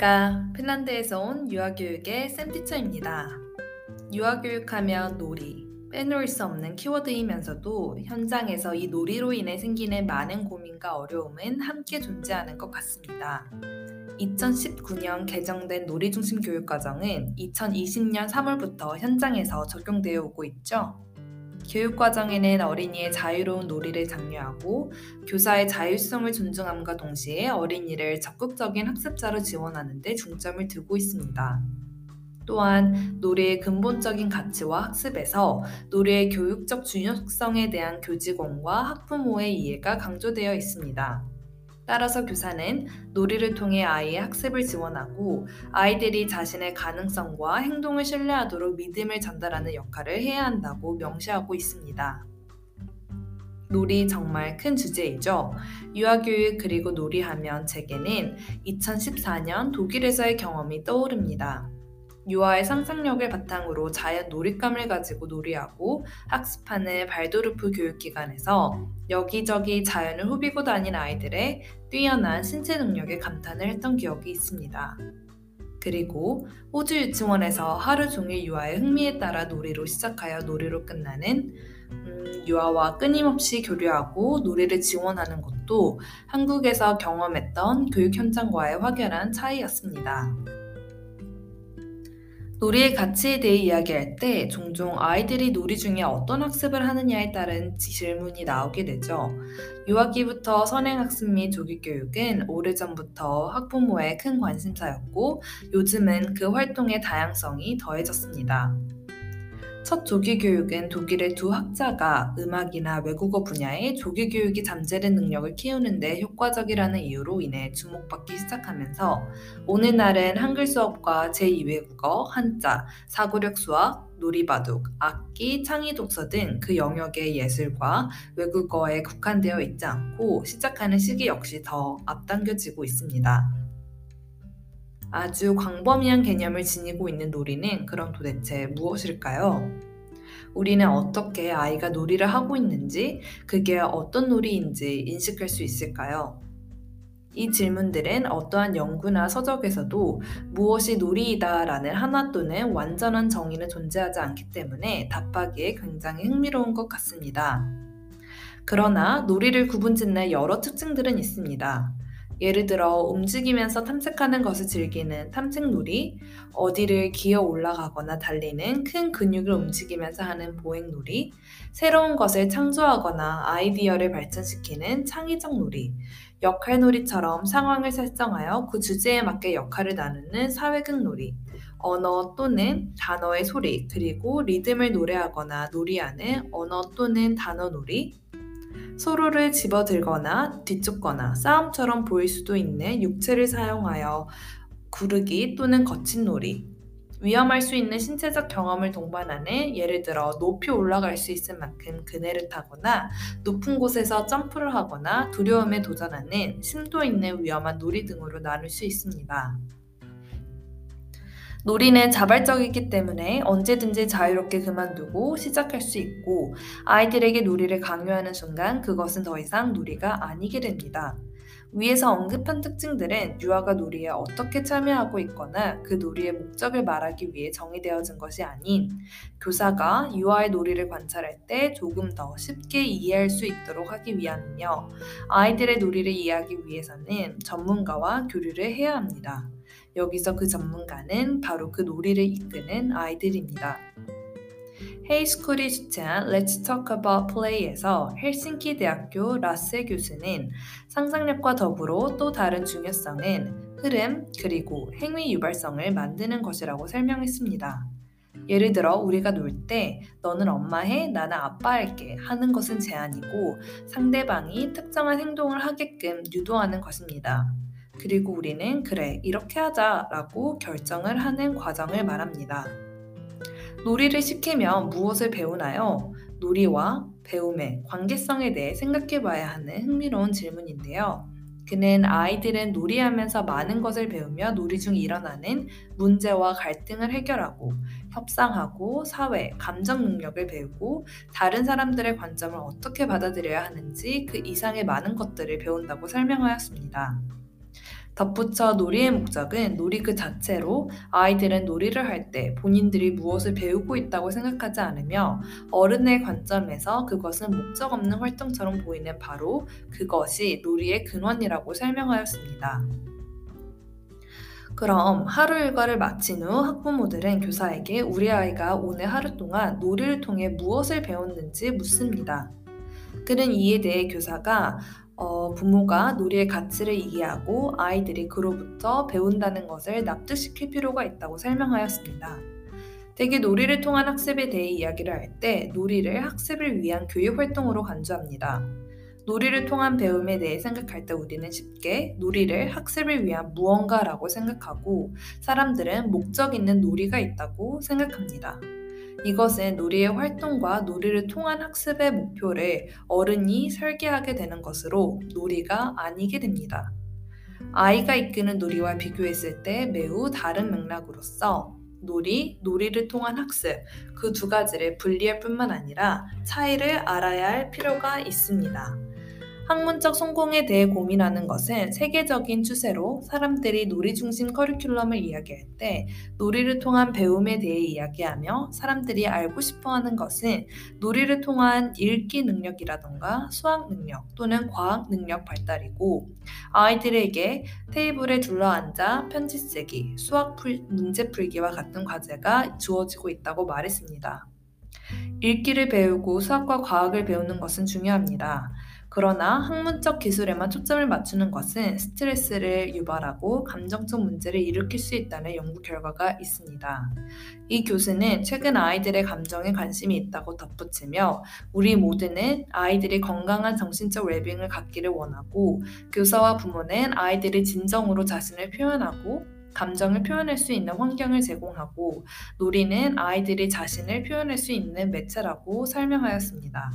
안녕하십니까. 핀란드에서 온 유아교육의 쌤티처입니다. 유아교육하면 놀이, 빼놓을 수 없는 키워드이면서도 현장에서 이 놀이로 인해 생기는 많은 고민과 어려움은 함께 존재하는 것 같습니다. 2019년 개정된 놀이중심 교육과정은 2020년 3월부터 현장에서 적용되어 오고 있죠. 교육 과정에 는 어린이의 자유로운 놀이를 장려하고 교사의 자율성을 존중함과 동시에 어린이를 적극적인 학습자로 지원하는 데 중점을 두고 있습니다. 또한 놀이의 근본적인 가치와 학습에서 놀이의 교육적 중요성에 대한 교직원과 학부모의 이해가 강조되어 있습니다. 따라서 교사는 놀이를 통해 아이의 학습을 지원하고 아이들이 자신의 가능성과 행동을 신뢰하도록 믿음을 전달하는 역할을 해야 한다고 명시하고 있습니다. 놀이 정말 큰 주제이죠. 유아교육 그리고 놀이하면 제게는 2014년 독일에서의 경험이 떠오릅니다. 유아의 상상력을 바탕으로 자연 놀잇감을 가지고 놀이하고 학습하는 발도르프 교육기관에서 여기저기 자연을 후비고 다닌 아이들의 뛰어난 신체 능력에 감탄을 했던 기억이 있습니다. 그리고 호주 유치원에서 하루 종일 유아의 흥미에 따라 놀이로 시작하여 놀이로 끝나는 음, 유아와 끊임없이 교류하고 놀이를 지원하는 것도 한국에서 경험했던 교육 현장과의 확연한 차이였습니다. 놀이의 가치에 대해 이야기할 때 종종 아이들이 놀이 중에 어떤 학습을 하느냐에 따른 질문이 나오게 되죠. 유아기부터 선행학습 및 조기교육은 오래전부터 학부모의 큰 관심사였고 요즘은 그 활동의 다양성이 더해졌습니다. 첫 조기 교육은 독일의 두 학자가 음악이나 외국어 분야의 조기 교육이 잠재된 능력을 키우는데 효과적이라는 이유로 인해 주목받기 시작하면서 오늘날은 한글 수업과 제2외국어, 한자, 사고력 수학, 놀이바둑, 악기, 창의 독서 등 그 영역의 예술과 외국어에 국한되어 있지 않고 시작하는 시기 역시 더 앞당겨지고 있습니다. 아주 광범위한 개념을 지니고 있는 놀이는 그럼 도대체 무엇일까요? 우리는 어떻게 아이가 놀이를 하고 있는지, 그게 어떤 놀이인지 인식할 수 있을까요? 이 질문들은 어떠한 연구나 서적에서도 무엇이 놀이이다 라는 하나 또는 완전한 정의는 존재하지 않기 때문에 답하기에 굉장히 흥미로운 것 같습니다. 그러나 놀이를 구분짓는 여러 특징들은 있습니다. 예를 들어 움직이면서 탐색하는 것을 즐기는 탐색놀이, 어디를 기어 올라가거나 달리는 큰 근육을 움직이면서 하는 보행놀이, 새로운 것을 창조하거나 아이디어를 발전시키는 창의적 놀이, 역할놀이처럼 상황을 설정하여 그 주제에 맞게 역할을 나누는 사회극 놀이, 언어 또는 단어의 소리, 그리고 리듬을 노래하거나 놀이하는 언어 또는 단어 놀이, 서로를 집어들거나 뒤쫓거나 싸움처럼 보일 수도 있는 육체를 사용하여 구르기 또는 거친 놀이, 위험할 수 있는 신체적 경험을 동반하는 예를 들어 높이 올라갈 수 있을 만큼 그네를 타거나 높은 곳에서 점프를 하거나 두려움에 도전하는 심도 있는 위험한 놀이 등으로 나눌 수 있습니다. 놀이는 자발적이기 때문에 언제든지 자유롭게 그만두고 시작할 수 있고 아이들에게 놀이를 강요하는 순간 그것은 더 이상 놀이가 아니게 됩니다. 위에서 언급한 특징들은 유아가 놀이에 어떻게 참여하고 있거나 그 놀이의 목적을 말하기 위해 정의되어진 것이 아닌 교사가 유아의 놀이를 관찰할 때 조금 더 쉽게 이해할 수 있도록 하기 위함이며 아이들의 놀이를 이해하기 위해서는 전문가와 교류를 해야 합니다. 여기서 그 전문가는 바로 그 놀이를 이끄는 아이들입니다. 헤이스쿨이 주최한 Let's Talk About Play에서 헬싱키 대학교 라세 교수는 상상력과 더불어 또 다른 중요성은 흐름 그리고 행위 유발성을 만드는 것이라고 설명했습니다. 예를 들어 우리가 놀 때 너는 엄마 해, 나는 아빠 할게 하는 것은 제한이고 상대방이 특정한 행동을 하게끔 유도하는 것입니다. 그리고 우리는 그래, 이렇게 하자라고 결정을 하는 과정을 말합니다. 놀이를 시키면 무엇을 배우나요? 놀이와 배움의 관계성에 대해 생각해 봐야 하는 흥미로운 질문인데요. 그는 아이들은 놀이하면서 많은 것을 배우며 놀이 중 일어나는 문제와 갈등을 해결하고 협상하고 사회, 감정 능력을 배우고 다른 사람들의 관점을 어떻게 받아들여야 하는지 그 이상의 많은 것들을 배운다고 설명하였습니다. 덧붙여 놀이의 목적은 놀이 그 자체로 아이들은 놀이를 할 때 본인들이 무엇을 배우고 있다고 생각하지 않으며 어른의 관점에서 그것은 목적 없는 활동처럼 보이는 바로 그것이 놀이의 근원이라고 설명하였습니다. 그럼 하루 일과를 마친 후 학부모들은 교사에게 우리 아이가 오늘 하루 동안 놀이를 통해 무엇을 배웠는지 묻습니다. 그는 이에 대해 교사가 어, 부모가 놀이의 가치를 이해하고 아이들이 그로부터 배운다는 것을 납득시킬 필요가 있다고 설명하였습니다. 대개 놀이를 통한 학습에 대해 이야기를 할 때 놀이를 학습을 위한 교육 활동으로 간주합니다. 놀이를 통한 배움에 대해 생각할 때 우리는 쉽게 놀이를 학습을 위한 무언가라고 생각하고 사람들은 목적 있는 놀이가 있다고 생각합니다. 이것은 놀이의 활동과 놀이를 통한 학습의 목표를 어른이 설계하게 되는 것으로 놀이가 아니게 됩니다. 아이가 이끄는 놀이와 비교했을 때 매우 다른 맥락으로서 놀이, 놀이를 통한 학습, 그 두 가지를 분리할 뿐만 아니라 차이를 알아야 할 필요가 있습니다. 학문적 성공에 대해 고민하는 것은 세계적인 추세로 사람들이 놀이 중심 커리큘럼을 이야기할 때 놀이를 통한 배움에 대해 이야기하며 사람들이 알고 싶어 하는 것은 놀이를 통한 읽기 능력이라던가 수학 능력 또는 과학 능력 발달이고 아이들에게 테이블에 둘러앉아 편지 쓰기, 수학 풀, 문제 풀기와 같은 과제가 주어지고 있다고 말했습니다. 읽기를 배우고 수학과 과학을 배우는 것은 중요합니다. 그러나 학문적 기술에만 초점을 맞추는 것은 스트레스를 유발하고 감정적 문제를 일으킬 수 있다는 연구 결과가 있습니다. 이 교수는 최근 아이들의 감정에 관심이 있다고 덧붙이며 우리 모두는 아이들이 건강한 정신적 웰빙을 갖기를 원하고 교사와 부모는 아이들이 진정으로 자신을 표현하고 감정을 표현할 수 있는 환경을 제공하고 놀이는 아이들이 자신을 표현할 수 있는 매체라고 설명하였습니다.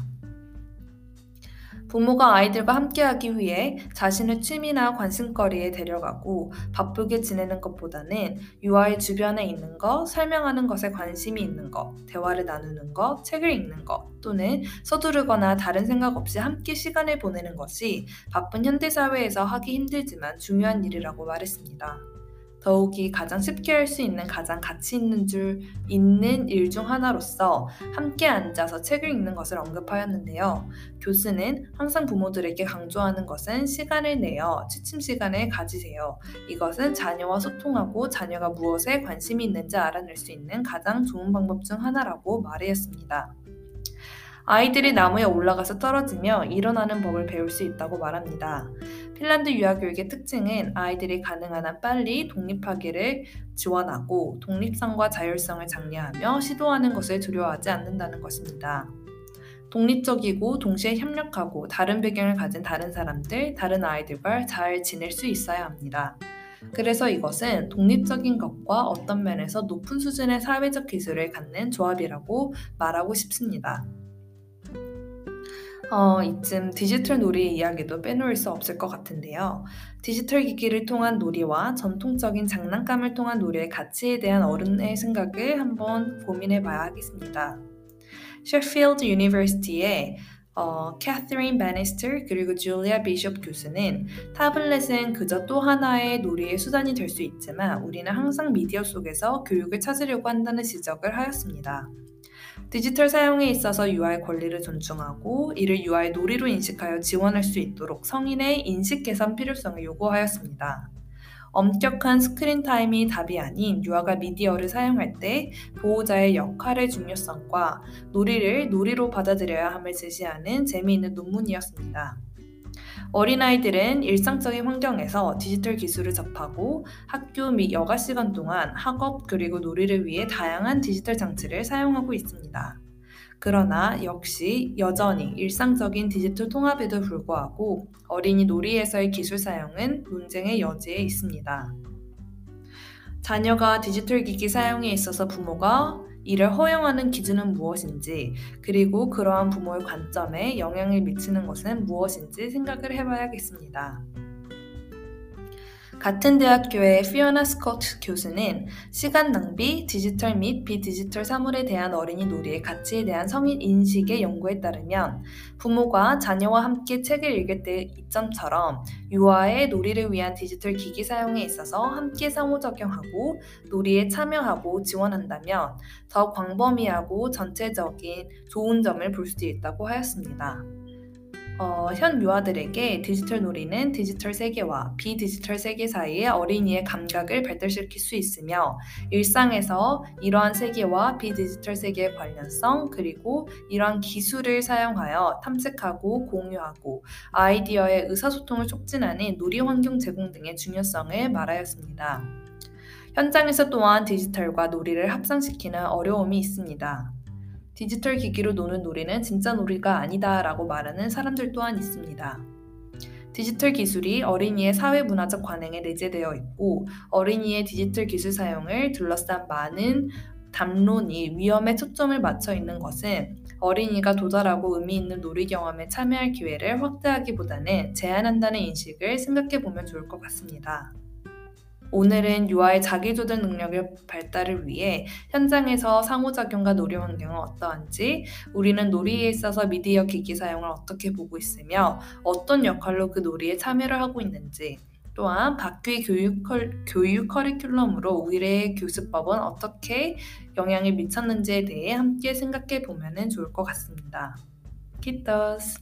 부모가 아이들과 함께하기 위해 자신의 취미나 관심거리에 데려가고 바쁘게 지내는 것보다는 유아의 주변에 있는 것, 설명하는 것에 관심이 있는 것, 대화를 나누는 것, 책을 읽는 것, 또는 서두르거나 다른 생각 없이 함께 시간을 보내는 것이 바쁜 현대사회에서 하기 힘들지만 중요한 일이라고 말했습니다. 더욱이 가장 쉽게 할 수 있는 가장 가치 있는 줄 있는 일 중 하나로서 함께 앉아서 책을 읽는 것을 언급하였는데요. 교수는 항상 부모들에게 강조하는 것은 시간을 내어 취침 시간을 가지세요. 이것은 자녀와 소통하고 자녀가 무엇에 관심이 있는지 알아낼 수 있는 가장 좋은 방법 중 하나라고 말하였습니다. 아이들이 나무에 올라가서 떨어지며 일어나는 법을 배울 수 있다고 말합니다. 핀란드 유아교육의 특징은 아이들이 가능한 한 빨리 독립하기를 지원하고 독립성과 자율성을 장려하며 시도하는 것을 두려워하지 않는다는 것입니다. 독립적이고 동시에 협력하고 다른 배경을 가진 다른 사람들, 다른 아이들과 잘 지낼 수 있어야 합니다. 그래서 이것은 독립적인 것과 어떤 면에서 높은 수준의 사회적 기술을 갖는 조합이라고 말하고 싶습니다. 어, 이쯤 디지털 놀이 이야기도 빼놓을 수 없을 것 같은데요. 디지털 기기를 통한 놀이와 전통적인 장난감을 통한 놀이의 가치에 대한 어른의 생각을 한번 고민해 봐야 하겠습니다. 셰필드 University의 어, 캐서린 베니스터 그리고 줄리아 비숍 교수는 타블렛은 그저 또 하나의 놀이의 수단이 될 수 있지만 우리는 항상 미디어 속에서 교육을 찾으려고 한다는 지적을 하였습니다. 디지털 사용에 있어서 유아의 권리를 존중하고 이를 유아의 놀이로 인식하여 지원할 수 있도록 성인의 인식 개선 필요성을 요구하였습니다. 엄격한 screen time이 답이 아닌 유아가 미디어를 사용할 때 보호자의 역할의 중요성과 놀이를 놀이로 받아들여야 함을 제시하는 재미있는 논문이었습니다. 어린아이들은 일상적인 환경에서 디지털 기술을 접하고 학교 및 여가 시간 동안 학업 그리고 놀이를 위해 다양한 디지털 장치를 사용하고 있습니다. 그러나 역시 여전히 일상적인 디지털 통합에도 불구하고 어린이 놀이에서의 기술 사용은 논쟁의 여지에 있습니다. 자녀가 디지털 기기 사용에 있어서 부모가 이를 허용하는 기준은 무엇인지, 그리고 그러한 부모의 관점에 영향을 미치는 것은 무엇인지 생각을 해봐야겠습니다. 같은 대학교의 피오나 스코트 교수는 시간 낭비, 디지털 및 비디지털 사물에 대한 어린이 놀이의 가치에 대한 성인 인식의 연구에 따르면 부모가 자녀와 함께 책을 읽을 때 이점처럼 유아의 놀이를 위한 디지털 기기 사용에 있어서 함께 상호작용하고 놀이에 참여하고 지원한다면 더 광범위하고 전체적인 좋은 점을 볼 수 있다고 하였습니다. 어, 현 유아들에게 디지털 놀이는 디지털 세계와 비디지털 세계 사이의 어린이의 감각을 발달시킬 수 있으며 일상에서 이러한 세계와 비디지털 세계의 관련성 그리고 이러한 기술을 사용하여 탐색하고 공유하고 아이디어의 의사소통을 촉진하는 놀이 환경 제공 등의 중요성을 말하였습니다. 현장에서 또한 디지털과 놀이를 합상시키는 어려움이 있습니다. 디지털 기기로 노는 놀이는 진짜 놀이가 아니다 라고 말하는 사람들 또한 있습니다. 디지털 기술이 어린이의 사회 문화적 관행에 내재되어 있고 어린이의 디지털 기술 사용을 둘러싼 많은 담론이 위험에 초점을 맞춰 있는 것은 어린이가 도달하고 의미 있는 놀이 경험에 참여할 기회를 확대하기보다는 제한한다는 인식을 생각해 보면 좋을 것 같습니다. 오늘은 유아의 자기조절 능력을 발달을 위해 현장에서 상호작용과 놀이 환경은 어떠한지, 우리는 놀이에 있어서 미디어 기기 사용을 어떻게 보고 있으며 어떤 역할로 그 놀이에 참여를 하고 있는지, 또한 박규 교육, 교육 커리큘럼으로 우리의 교수법은 어떻게 영향을 미쳤는지에 대해 함께 생각해 보면 좋을 것 같습니다. 키터스